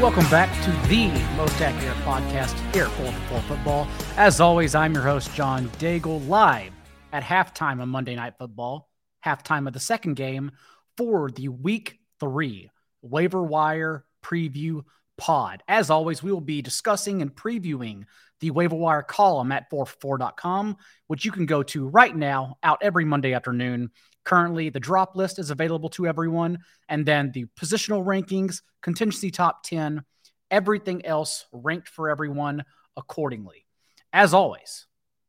Welcome back to the most accurate podcast here for Football Football. As always, I'm your host, John Daigle, live at halftime of Monday Night Football, halftime of the second game for the Week 3 waiver wire preview pod. As always, we will be discussing and previewing the waiver wire column at 4for4.com, which you can go to right now, out every Monday afternoon. Currently, the drop list is available to everyone, and then the positional rankings, contingency top 10, everything else ranked for everyone accordingly. As always,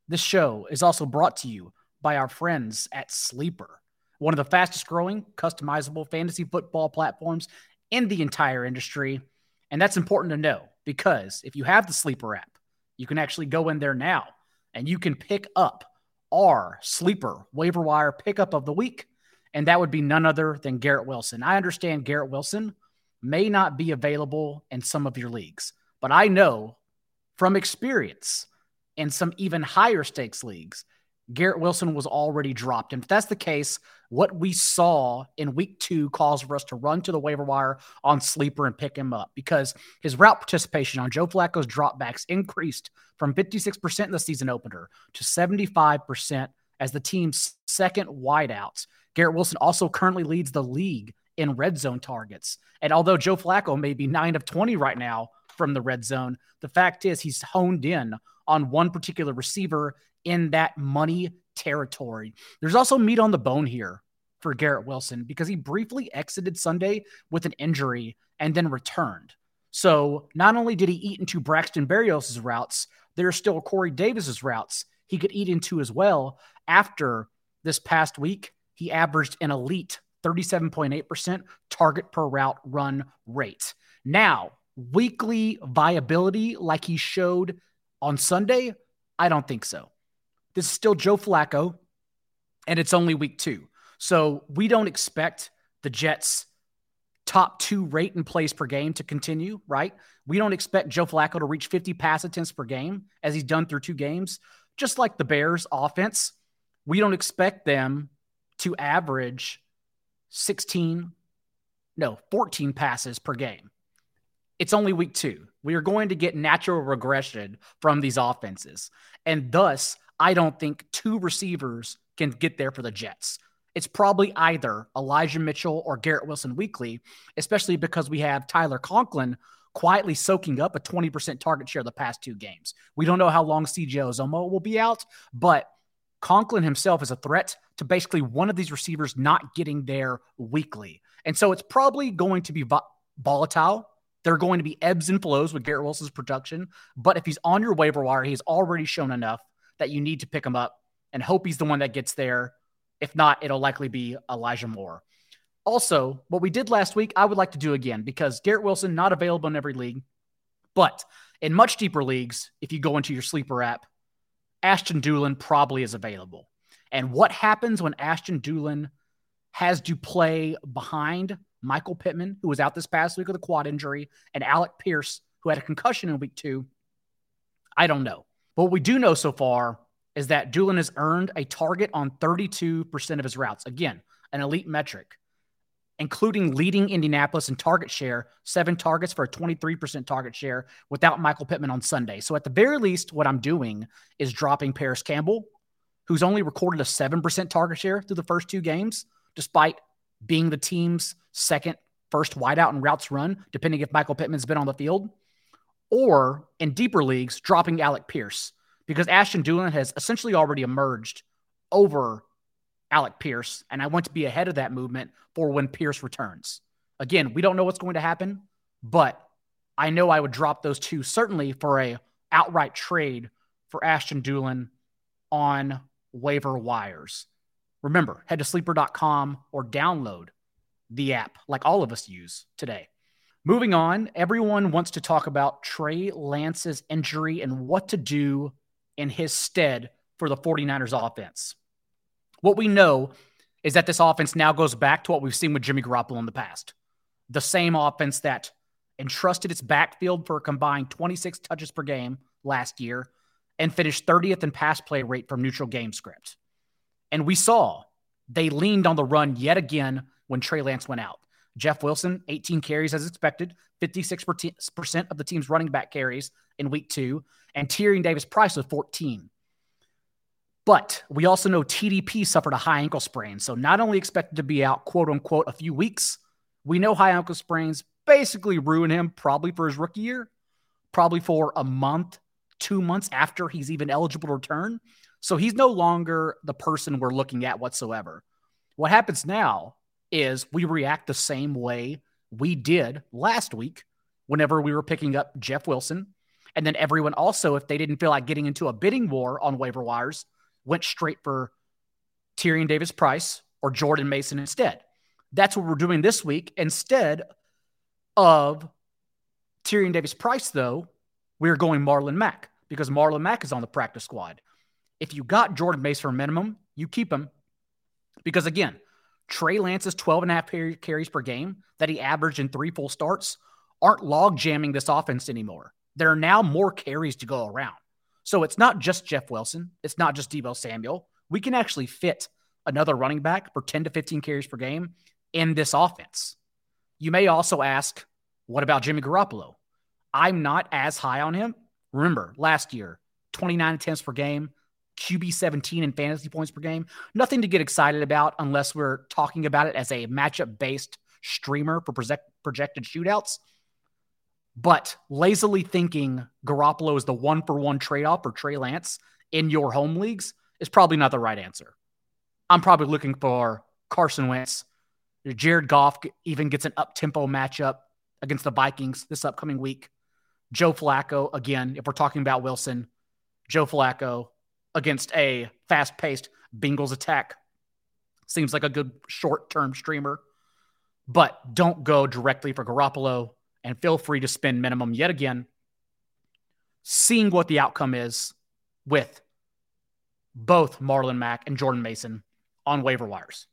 this show is also brought to you by our friends at Sleeper, one of the fastest growing customizable fantasy football platforms in the entire industry. And that's important to know because if you have the Sleeper app, you can actually go in there now and you can pick up our Sleeper waiver wire pickup of the week. And that would be none other than Garrett Wilson. I understand Garrett Wilson may not be available in some of your leagues, but I know from experience in some even higher stakes leagues Garrett Wilson was already dropped. And if that's the case, what we saw in week two calls for us to run to the waiver wire on sleeper and pick him up because his route participation on Joe Flacco's dropbacks increased from 56% in the season opener to 75% as the team's second wideout. Garrett Wilson also currently leads the league in red zone targets. And although Joe Flacco may be nine of 20 right now from the red zone, the fact is he's honed in on one particular receiver in that money territory. There's also meat on the bone here for Garrett Wilson because he briefly exited Sunday with an injury and then returned. So not only did he eat into Braxton Berrios' routes, there are still Corey Davis's routes he could eat into as well. After this past week, he averaged an elite 37.8% target per route run rate. Now, weekly viability like he showed on Sunday, I don't think so. This is still Joe Flacco, and it's only week two. So we don't expect the Jets' top two rate and plays per game to continue, right? We don't expect Joe Flacco to reach 50 pass attempts per game as he's done through two games. Just like the Bears offense, we don't expect them to average 16, no, 14 passes per game. It's only week two. We are going to get natural regression from these offenses. And thus, I don't think two receivers can get there for the Jets. It's probably either Elijah Mitchell or Garrett Wilson weekly, especially because we have Tyler Conklin quietly soaking up a 20% target share the past two games. We don't know how long CJ Uzomah will be out, but Conklin himself is a threat to basically one of these receivers not getting there weekly. And so it's probably going to be volatile. There are going to be ebbs and flows with Garrett Wilson's production. But if he's on your waiver wire, he's already shown enough that you need to pick him up and hope he's the one that gets there. If not, it'll likely be Elijah Moore. Also, what we did last week, I would like to do again because Garrett Wilson not available in every league, but in much deeper leagues, if you go into your sleeper app, Ashton Dulin probably is available. And what happens when Ashton Dulin has to play behind Michael Pittman, who was out this past week with a quad injury, and Alec Pierce, who had a concussion in week two? I don't know. What we do know so far is that Dulin has earned a target on 32% of his routes. Again, an elite metric, including leading Indianapolis in target share, seven targets for a 23% target share without Michael Pittman on Sunday. So at the very least, what I'm doing is dropping Parris Campbell, who's only recorded a 7% target share through the first two games, despite being the team's second first wideout in routes run, depending if Michael Pittman's been on the field or in deeper leagues, dropping Alec Pierce because Ashton Dulin has essentially already emerged over Alec Pierce. And I want to be ahead of that movement for when Pierce returns. Again, we don't know what's going to happen, but I know I would drop those two certainly for a outright trade for Ashton Dulin on waiver wires. Remember, head to sleeper.com or download the app like all of us use today. Moving on, everyone wants to talk about Trey Lance's injury and what to do in his stead for the 49ers offense. What we know is that this offense now goes back to what we've seen with Jimmy Garoppolo in the past. The same offense that entrusted its backfield for a combined 26 touches per game last year and finished 30th in pass play rate from neutral game script. And we saw they leaned on the run yet again when Trey Lance went out. Jeff Wilson, 18 carries as expected, 56% of the team's running back carries in week two, and Tyrion Davis Price with 14. But we also know TDP suffered a high ankle sprain. So not only expected to be out, quote unquote, a few weeks, we know high ankle sprains basically ruin him probably for his rookie year, probably for a month, two months after he's even eligible to return. So he's no longer the person we're looking at whatsoever. What happens now is we react the same way we did last week whenever we were picking up Jeff Wilson. And then everyone also, if they didn't feel like getting into a bidding war on waiver wires, went straight for Tyrion Davis Price or Jordan Mason instead. That's what we're doing this week. Instead of Tyrion Davis Price, though, we're going Marlon Mack because Marlon Mack is on the practice squad. If you got Jordan Mason for minimum, you keep him because, again, Trey Lance's 12 and a half carries per game that he averaged in three full starts aren't log jamming this offense anymore. There are now more carries to go around. So it's not just Jeff Wilson. It's not just Deebo Samuel. We can actually fit another running back for 10 to 15 carries per game in this offense. You may also ask, what about Jimmy Garoppolo? I'm not as high on him. Remember, last year, 29 attempts per game, QB 17 in fantasy points per game. Nothing to get excited about unless we're talking about it as a matchup based streamer for project- projected shootouts. But lazily thinking Garoppolo is the one for one trade off for Trey Lance in your home leagues is probably not the right answer. I'm probably looking for Carson Wentz. Jared Goff even gets an up tempo matchup against the Vikings this upcoming week. Joe Flacco, again, if we're talking about Wilson, Joe Flacco against a fast paced Bengals attack seems like a good short term streamer. But don't go directly for Garoppolo and feel free to spend minimum yet again, seeing what the outcome is with both Marlon Mack and Jordan Mason on waiver wires.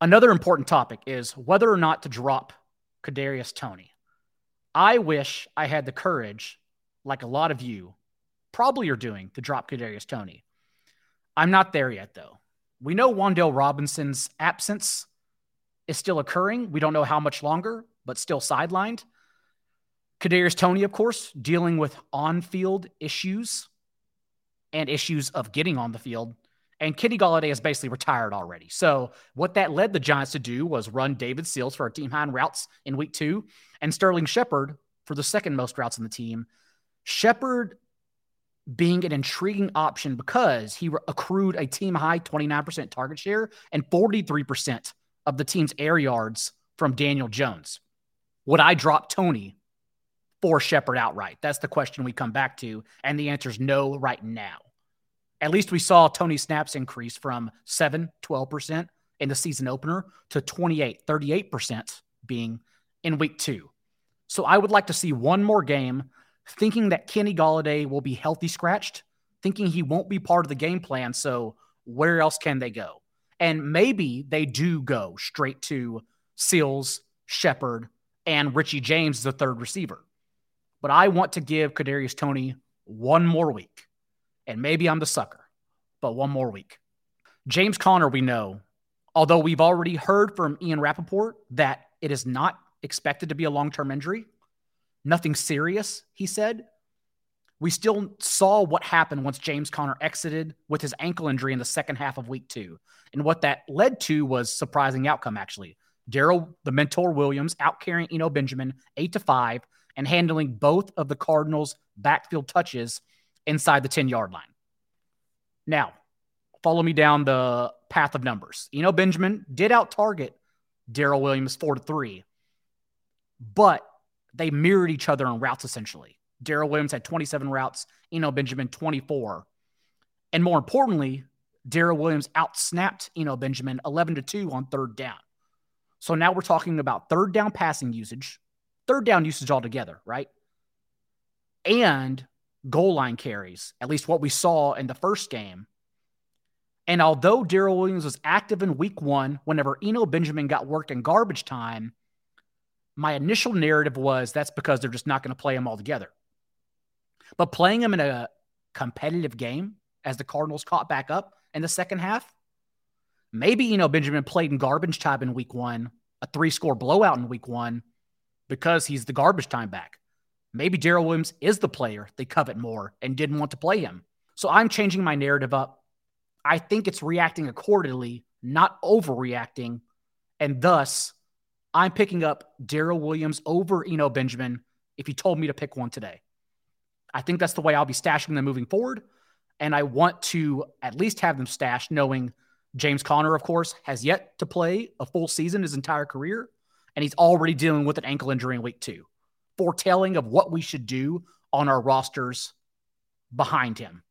Another important topic is whether or not to drop Kadarius Toney. I wish I had the courage, like a lot of you probably are doing, to drop Kadarius Toney. I'm not there yet, though. We know Wan'Dale Robinson's absence is still occurring. We don't know how much longer, but still sidelined. Kadarius Toney, of course, dealing with on-field issues and issues of getting on the field. And Kenny Golladay is basically retired already. So what that led the Giants to do was run David Sills for our team high in routes in week two and Sterling Shepard for the second most routes in the team. Shepard being an intriguing option because he accrued a team high 29% target share and 43% of the team's air yards from Daniel Jones. Would I drop Toney for Shepard outright? That's the question we come back to. And the answer is no right now. At least we saw Toney snaps increase from 7, 12% in the season opener to 28, 38% being in week two. So I would like to see one more game thinking that Kenny Golladay will be healthy scratched, thinking he won't be part of the game plan. So where else can they go? And maybe they do go straight to Sills, Shepard, and Richie James, the third receiver. But I want to give Kadarius Toney one more week. And maybe I'm the sucker, but one more week. James Conner, we know, although we've already heard from Ian Rapoport that it is not expected to be a long term injury, nothing serious, he said. We still saw what happened once James Conner exited with his ankle injury in the second half of week two. And what that led to was surprising outcome, actually. Darrel, the mentor Williams, out carrying Eno Benjamin eight to five and handling both of the Cardinals' backfield touches inside the 10 yard line. Now, follow me down the path of numbers. Eno Benjamin did out target Darrel Williams four to three, but they mirrored each other in routes essentially. Darrel Williams had 27 routes, Eno Benjamin 24. And more importantly, Darrel Williams outsnapped Eno Benjamin 11 to 2 on third down. So now we're talking about third down passing usage, third down usage altogether, right? And goal line carries, at least what we saw in the first game. And although Darrel Williams was active in week one, whenever Eno Benjamin got worked in garbage time, my initial narrative was that's because they're just not going to play him all together. But playing him in a competitive game as the Cardinals caught back up in the second half, maybe, you know, Benjamin played in garbage time in week one a three score blowout in week one because he's the garbage time back. Maybe Darrel Williams is the player they covet more and didn't want to play him. So I'm changing my narrative up. I think it's reacting accordingly, not overreacting. And thus, I'm picking up Darrel Williams over Eno Benjamin if he told me to pick one today. I think that's the way I'll be stashing them moving forward. And I want to at least have them stashed, knowing James Conner, of course, has yet to play a full season his entire career. And he's already dealing with an ankle injury in week two, foretelling of what we should do on our rosters behind him.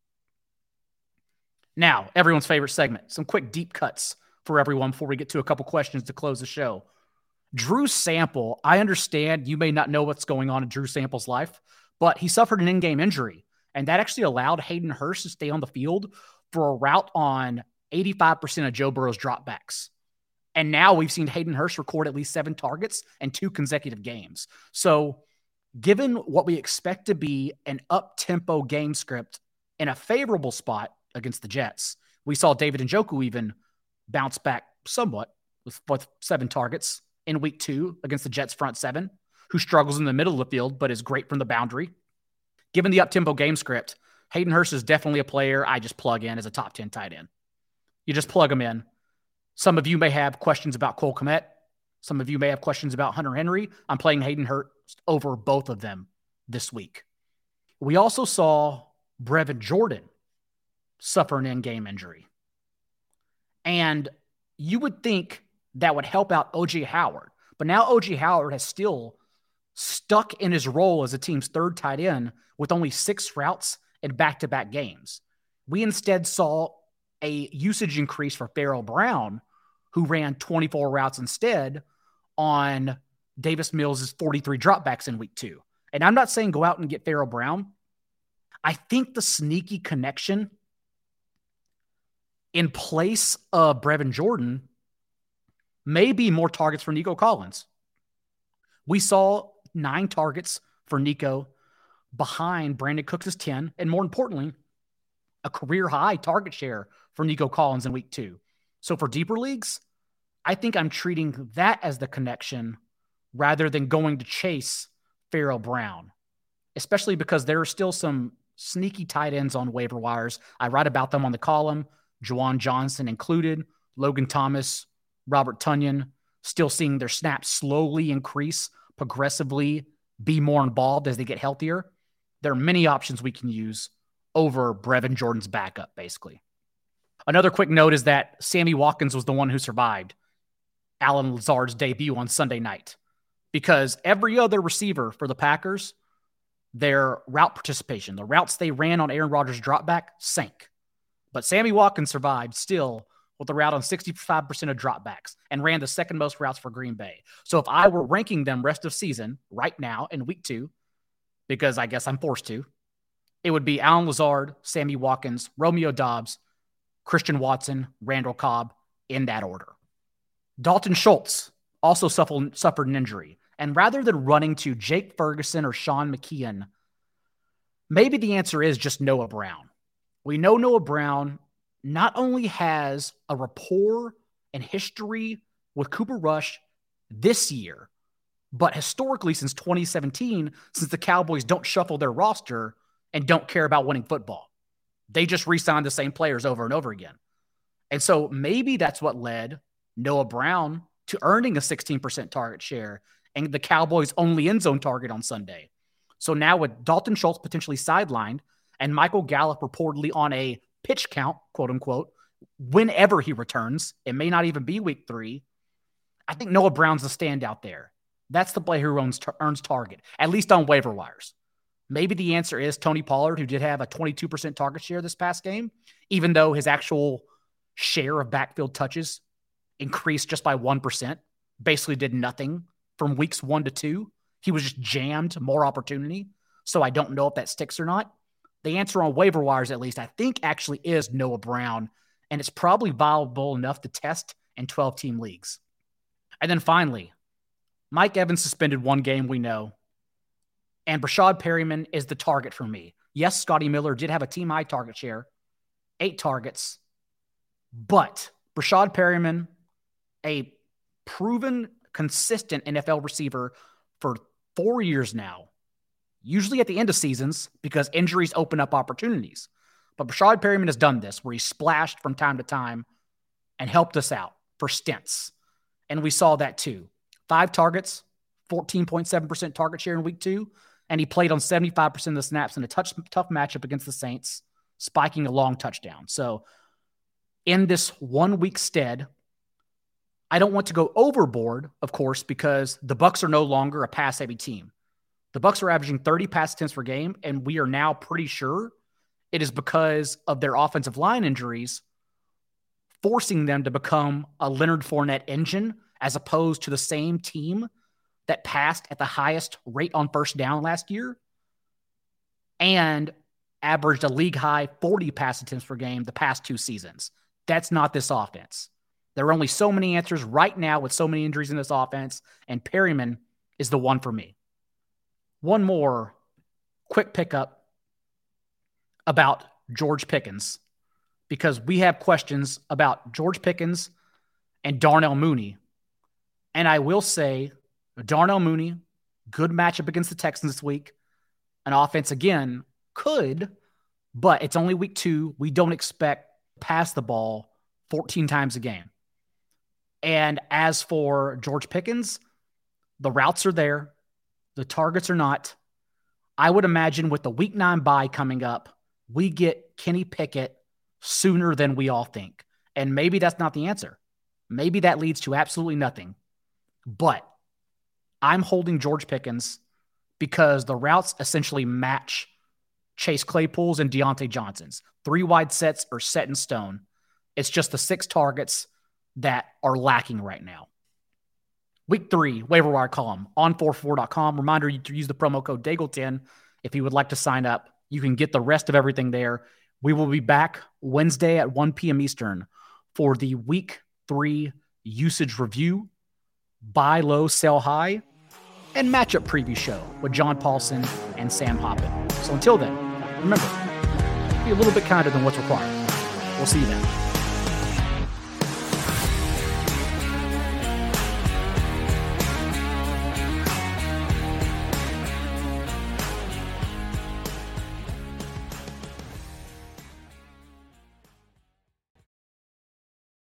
Now, everyone's favorite segment, some quick deep cuts for everyone before we get to a couple questions to close the show. Drew Sample, I understand you may not know what's going on in Drew Sample's life, but he suffered an in game injury, and that actually allowed Hayden Hurst to stay on the field for a route on 85% of Joe Burrow's dropbacks. And now we've seen Hayden Hurst record at least seven targets in two consecutive games. So, given what we expect to be an up tempo game script in a favorable spot against the Jets, we saw David and Njoku even bounce back somewhat with, with seven targets in week two against the Jets front seven, who struggles in the middle of the field but is great from the boundary. Given the up tempo game script, Hayden Hurst is definitely a player I just plug in as a top 10 tight end. You just plug them in. Some of you may have questions about Cole Kmet. Some of you may have questions about Hunter Henry. I'm playing Hayden Hurst over both of them this week. We also saw Brevin Jordan suffer an in game injury. And you would think that would help out OJ Howard. But now OJ Howard has still stuck in his role as the team's third tight end with only six routes in back to back games. We instead saw a usage increase for Pharaoh Brown, who ran 24 routes instead on Davis Mills' 43 dropbacks in week two. And I'm not saying go out and get Pharaoh Brown. I think the sneaky connection in place of Brevin Jordan may be more targets for Nico Collins. We saw nine targets for Nico behind Brandin Cooks' 10, and more importantly, a career high target share for Nico Collins in week two. So for deeper leagues, I think I'm treating that as the connection rather than going to chase Pharaoh Brown, especially because there are still some sneaky tight ends on waiver wires. I write about them on the column, Juwan Johnson included, Logan Thomas, Robert Tonyan, still seeing their snaps slowly increase, progressively be more involved as they get healthier. There are many options we can use over Brevin Jordan's backup, basically. Another quick note is that Sammy Watkins was the one who survived Allen Lazard's debut on Sunday night because every other receiver for the Packers, their route participation, the routes they ran on Aaron Rodgers' dropback sank. But Sammy Watkins survived still with a route on 65% of dropbacks and ran the second most routes for Green Bay. So if I were ranking them rest of season right now in week two, because I guess I'm forced to, it would be Allen Lazard, Sammy Watkins, Romeo Doubs, Christian Watson, Randall Cobb in that order. Dalton Schultz also suffered, suffered an injury. And rather than running to Jake Ferguson or Sean McKeon, maybe the answer is just Noah Brown. We know Noah Brown not only has a rapport and history with Cooper Rush this year, but historically since 2017, since the Cowboys don't shuffle their roster and don't care about winning football. They just re signed the same players over and over again. And so maybe that's what led Noah Brown to earning a 16% target share and the Cowboys' only end zone target on Sunday. So now with Dalton Schultz potentially sidelined and Michael Gallup reportedly on a pitch count, quote unquote, whenever he returns. It may not even be week three. I think Noah Brown's the standout there. That's the player who earns, earns target, at least on waiver wires. Maybe the answer is Tony Pollard, who did have a 22% target share this past game, even though his actual share of backfield touches increased just by 1%, basically did nothing from weeks one to two. He was just jammed more opportunity. So I don't know if that sticks or not. The answer on waiver wires, at least, I think actually is Noah Brown, and it's probably viable enough to test in 12 team leagues. And then finally, Mike Evans suspended one game, we know, and Breshad Perriman is the target for me. Yes, Scotty Miller did have a team high target share, eight targets, but Breshad Perriman, a proven consistent NFL receiver for four years now, usually at the end of seasons because injuries open up opportunities. But Breshad Perriman has done this where he splashed from time to time and helped us out for stints. And we saw that too. Five targets, 14.7% target share in week two. And he played on 75% of the snaps in a touch, tough matchup against the Saints, spiking a long touchdown. So, in this one week stead, I don't want to go overboard, of course, because the Bucs are no longer a pass heavy team. The Bucs are averaging 30 pass attempts per game, and we are now pretty sure it is because of their offensive line injuries, forcing them to become a Leonard Fournette engine as opposed to the same team that passed at the highest rate on first down last year and averaged a league high 40 pass attempts per game the past two seasons. That's not this offense. There are only so many answers right now with so many injuries in this offense, and Perriman is the one for me. One more quick pickup about George Pickens because we have questions about George Pickens and Darnell Mooney. And I will say, Darnell Mooney, good matchup against the Texans this week. An offense, again, could, but it's only week two. We don't expect pass the ball 14 times a game. And as for George Pickens, the routes are there, the targets are not. I would imagine with the week nine bye coming up, we get Kenny Pickett sooner than we all think. And maybe that's not the answer. Maybe that leads to absolutely nothing. But I'm holding George Pickens because the routes essentially match Chase Claypool's and Diontae Johnson's. Three wide sets are set in stone. It's just the six targets that are lacking right now. Week three, waiver wire column on 4for4.com. Reminder you to use the promo code Daigle10 if you would like to sign up. You can get the rest of everything there. We will be back Wednesday at 1 p.m. Eastern for the week three usage review, buy low, sell high, and matchup preview show with John Paulsen and Sam Hoppen. So until then, remember, be a little bit kinder than what's required. We'll see you then.